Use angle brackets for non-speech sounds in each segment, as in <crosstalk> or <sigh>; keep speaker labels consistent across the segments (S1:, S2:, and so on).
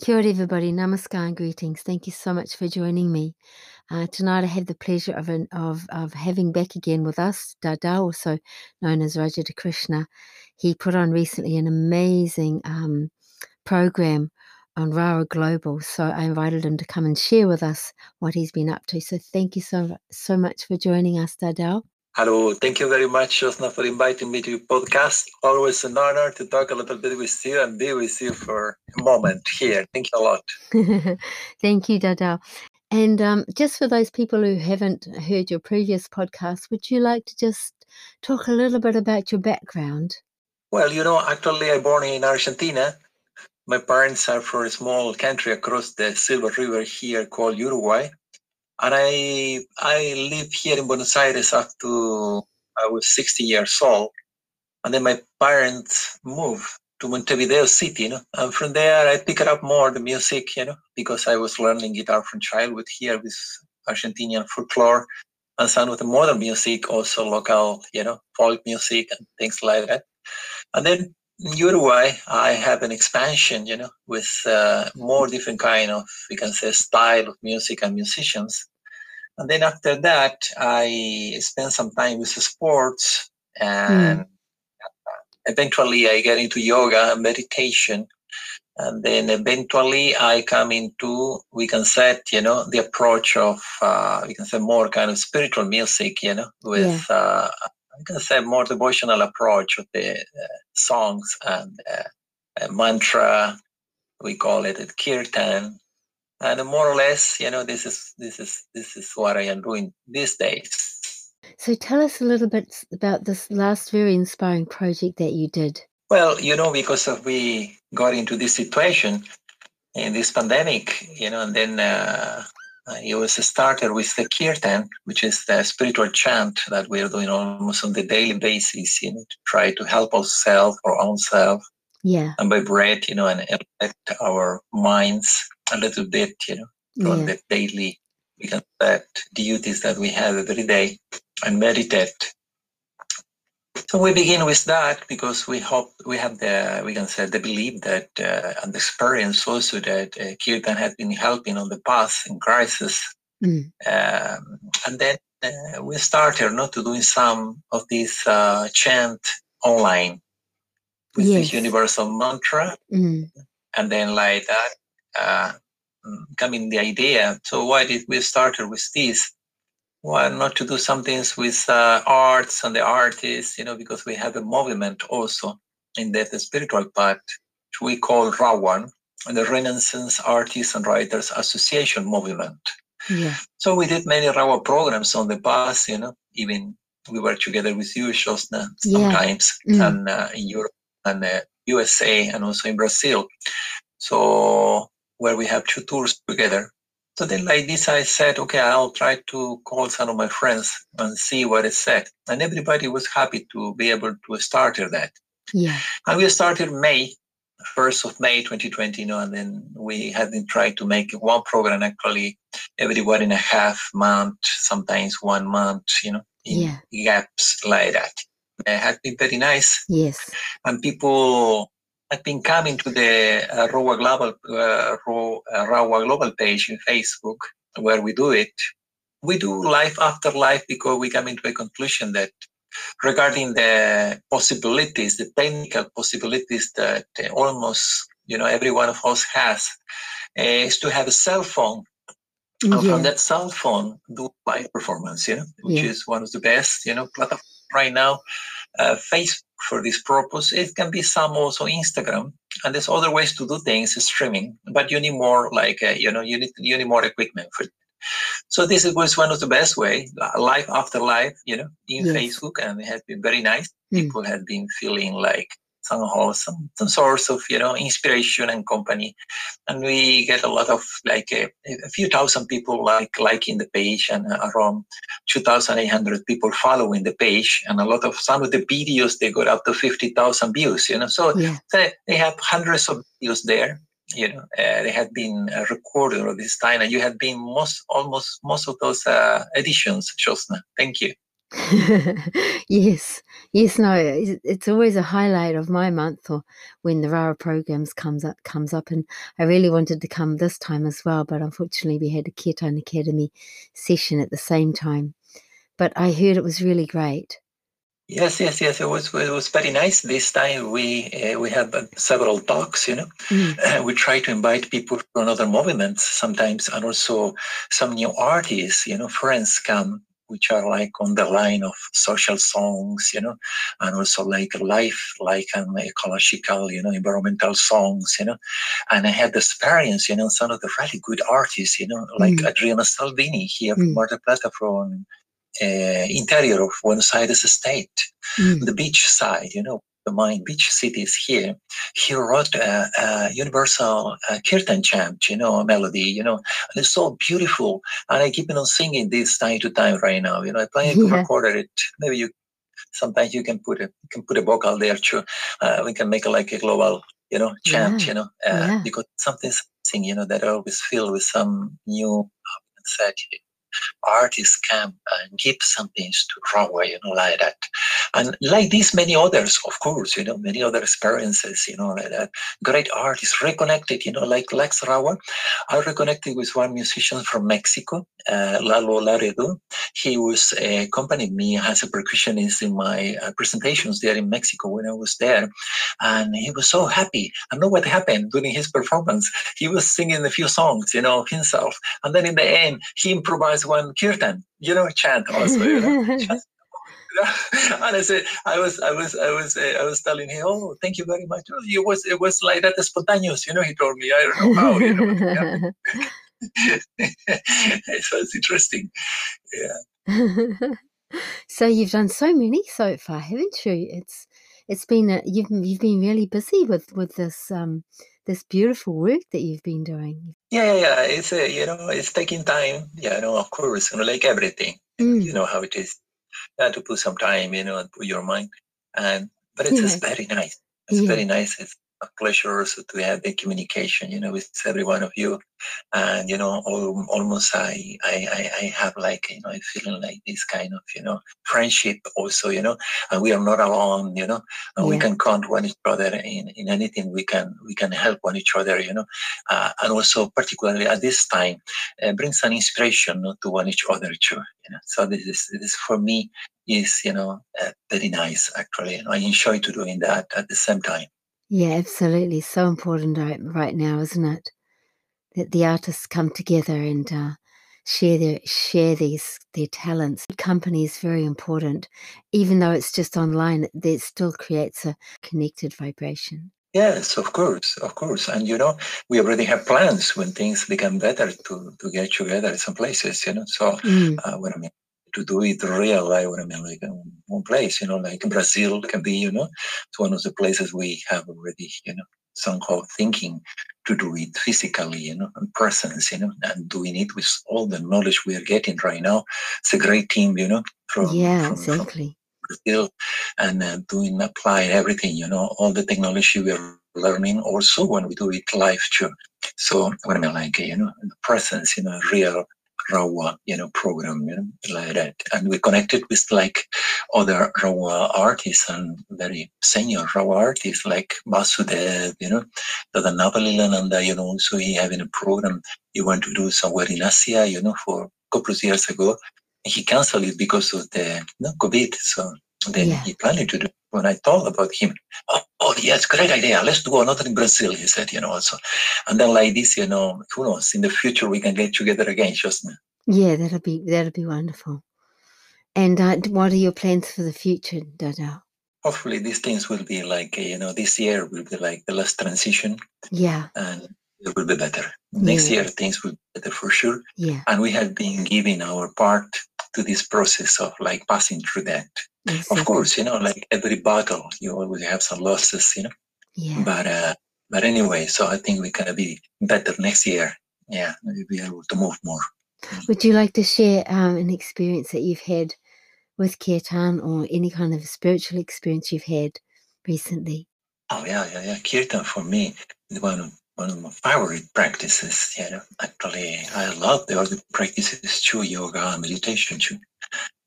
S1: Kia ora, everybody. Namaskar and greetings. Thank you so much for joining me. Uh, tonight, I have the pleasure of, an, of, of having back again with us Dada, also known as Rajata Krishna. He put on recently an amazing um, program on Rawa Global, so I invited him to come and share with us what he's been up to. So thank you so so much for joining us, Dada.
S2: Hello, thank you very much, Josna, for inviting me to your podcast. Always an honor to talk a little bit with you and be with you for a moment here. Thank you a lot. <laughs>
S1: thank you, Dada. And um, just for those people who haven't heard your previous podcast, would you like to just talk a little bit about your background?
S2: Well, you know, actually, I'm born in Argentina. My parents are from a small country across the Silver River here called Uruguay and I I lived here in Buenos Aires up to I was 60 years old, and then my parents moved to Montevideo City, you know, and from there I picked up more the music, you know, because I was learning guitar from childhood here with Argentinian folklore and some of the modern music, also local, you know, folk music and things like that. And then in Uruguay, I have an expansion, you know, with uh, more different kind of, we can say, style of music and musicians. And then after that, I spent some time with sports and mm. eventually I get into yoga and meditation. And then eventually I come into, we can set, you know, the approach of, uh, we can say more kind of spiritual music, you know, with, yeah. uh, I can say more devotional approach of the uh, songs and uh, mantra. We call it kirtan and more or less you know this is this is this is what i am doing these days.
S1: So tell us a little bit about this last very inspiring project that you did.
S2: Well you know because of we got into this situation in this pandemic you know and then uh, it was started with the kirtan which is the spiritual chant that we are doing almost on the daily basis you know to try to help ourselves our own self
S1: yeah.
S2: and vibrate you know and affect our minds a little bit, you know, from yeah. the daily we can that duties that we have every day and meditate. So we begin with that because we hope we have the we can say the belief that uh, and the experience also that uh, Kirtan has been helping on the path in crisis, mm. um, and then uh, we started not to doing some of these uh, chant online with yes. this universal mantra, mm. and then like that uh, coming the idea. So why did we started with this? Why not to do some things with uh, arts and the artists? You know, because we have a movement also in that the spiritual part, which we call Rawan, and the Renaissance Artists and Writers Association movement.
S1: Yeah.
S2: So we did many Rawa programs on the past. You know, even we were together with you, Shosna, sometimes, yeah. mm. and uh, in Europe and uh, USA and also in Brazil. So where we have two tours together. So then like this, I said, okay, I'll try to call some of my friends and see what is it said. And everybody was happy to be able to start that.
S1: Yeah.
S2: And we started May, 1st of May 2020, you know, and then we had been trying to make one program actually every one and a half month, sometimes one month, you know, in yeah. gaps like that. It had been very nice.
S1: Yes.
S2: And people I've been coming to the uh, Rawa Global uh, Rawa Global page in Facebook where we do it. We do life after life because we come into a conclusion that regarding the possibilities, the technical possibilities that almost you know every one of us has, uh, is to have a cell phone. Yeah. And from that cell phone, do live performance, you know, which yeah. is one of the best, you know, platform right now. Uh, Facebook for this purpose. It can be some also Instagram, and there's other ways to do things, streaming. But you need more, like uh, you know, you need you need more equipment for it. So this was one of the best way, life after life, you know, in yes. Facebook, and it has been very nice. Mm. People have been feeling like somehow some, some source of you know inspiration and company. And we get a lot of like a, a few thousand people like liking the page and around 2800 people following the page. And a lot of some of the videos they got up to 50000 views you know. So yeah. they, they have hundreds of views there you know. Uh, they had been uh, recorded all this time and you had been most almost most of those uh, editions Josna. thank you <laughs>
S1: yes, yes, no, it's always a highlight of my month or when the Rawa programs comes up comes up and I really wanted to come this time as well, but unfortunately we had a Kirtan Academy session at the same time. But I heard it was really great.
S2: Yes, yes, yes. It was it was very nice. This time we uh, we had uh, several talks. You know, mm. uh, <laughs> we try to invite people from other movements sometimes, and also some new artists. You know, friends come which are like on the line of social songs, you know, and also like life, like um, ecological, you know, environmental songs, you know. And I had the experience, you know, some of the really good artists, you know, like mm. Adriana Salvini here mm. from Mar del Plata from uh, interior of Buenos Aires state, mm. the beach side, you know, main beach cities here. He wrote a, a universal uh, kirtan chant, you know, a melody, you know, and it's so beautiful. And I keep on singing this time to time right now. You know, I plan to record it. Maybe you sometimes you can put a you can put a vocal there too. Uh, we can make it like a global, you know, chant, yeah. you know, uh, yeah. because something's singing, you know, that I always feel with some new set artists and give some things to Rawa, you know, like that. And like this, many others, of course, you know, many other experiences, you know, like that. Great artists reconnected, you know, like Lex Rawa. I reconnected with one musician from Mexico, uh, Lalo Laredo. He was uh, accompanied me as a percussionist in my uh, presentations there in Mexico when I was there. And he was so happy. I know what happened during his performance. He was singing a few songs, you know, himself. And then in the end, he improvised one kirtan, you know, chant also. You know? and I said, I was, I was, I was, uh, I was telling him, oh, thank you very much. Oh, it was, it was like that spontaneous, you know. He told me, I don't know how, you know. <laughs> <laughs> so it's interesting, yeah. <laughs>
S1: so you've done so many so far, haven't you? It's, it's been a, you've you've been really busy with with this um this beautiful work that you've been doing.
S2: Yeah, yeah, yeah. It's a, you know, it's taking time. Yeah, you know, of course, you know, like everything. Mm. You know how it is. You have to put some time, you know, and put your mind. And but it's yeah. very nice. It's yeah. very nice. It's a pleasure also to have the communication, you know, with every one of you. And, you know, all, almost I, I, I have like, you know, I feeling like this kind of, you know, friendship also, you know, and we are not alone, you know, and yeah. we can count one each other in, in anything we can, we can help one each other, you know, uh, and also particularly at this time, uh, brings an inspiration to one each other too, you know, so this is, this for me is, you know, uh, very nice actually. I enjoy to doing that at the same time.
S1: Yeah, absolutely. So important right, right now, isn't it? That the artists come together and uh, share their share these their talents. Company is very important, even though it's just online. It still creates a connected vibration.
S2: Yes, of course, of course. And you know, we already have plans when things become better to to get together in some places. You know, so mm. uh, what I mean to do it real mean, like one place, you know, like <laughs> Brazil can be, you know, it's one of the places we have already, you know, somehow thinking to do it physically, you know, and presence, you know, and doing it with all the knowledge we are getting right now. It's a great team, you know,
S1: from, yeah, from, exactly.
S2: From Brazil and uh, doing, apply everything, you know, all the technology we are learning also when we do it live too. So what I mean, like, you know, the presence, you know, real Rawa, you know, program, you know, like that. And we connected with like other Rawa artists and very senior Rawa artists like Basudev, you know, the Navalilananda, you know, so he having a program he went to do somewhere in Asia, you know, for a couple of years ago. He canceled it because of the you know, COVID. So then yeah. he planned to do when I told about him, oh, oh, yes, great idea. Let's do another in Brazil, he said, you know, also. And then like this, you know, who knows, in the future we can get together again, just
S1: Yeah, that'll be that'll be wonderful. And uh, what are your plans for the future, Dada?
S2: Hopefully these things will be like, you know, this year will be like the last transition.
S1: Yeah.
S2: And it will be better. Next yeah. year things will be better for sure.
S1: Yeah.
S2: And we have been giving our part to this process of like passing through that. Exactly. Of course, you know, like every battle, you always have some losses, you know.
S1: Yeah.
S2: But uh, but anyway, so I think we're gonna be better next year. Yeah, we'll be able to move more.
S1: Mm. Would you like to share um, an experience that you've had with Kirtan or any kind of spiritual experience you've had recently?
S2: Oh yeah, yeah, yeah. Kirtan for me is one of one of my favorite practices. You know, actually, I love the other practices too, yoga and meditation too.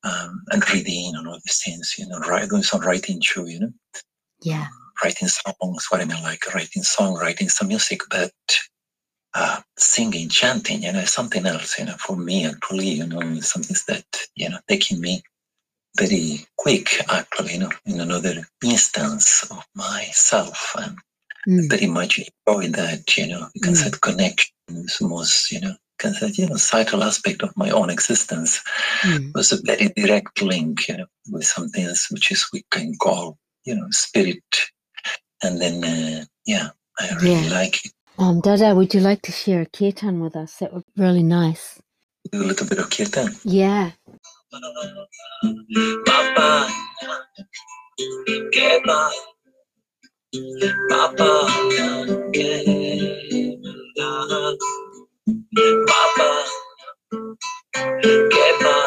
S2: Um, and reading and all these things, you know, write, doing some writing too, you know.
S1: Yeah.
S2: Writing songs, what I mean, like writing song, writing some music, but uh, singing, chanting, you know, something else, you know, for me and actually, you know, something that, you know, taking me very quick actually, you know, in another instance of myself and mm. very much enjoy that, you know, because mm. that connections most, you know, because that, you know, subtle aspect of my own existence mm. was a very direct link, you know, with something else which is we can call, you know, spirit. And then, uh, yeah, I really yeah. like it.
S1: Um, Dada, would you like to share a kirtan with us? That would be really nice.
S2: Do a little bit of kirtan?
S1: Yeah.
S2: Papa, Keba, Papa, Keba, Papa, Keba, Papa,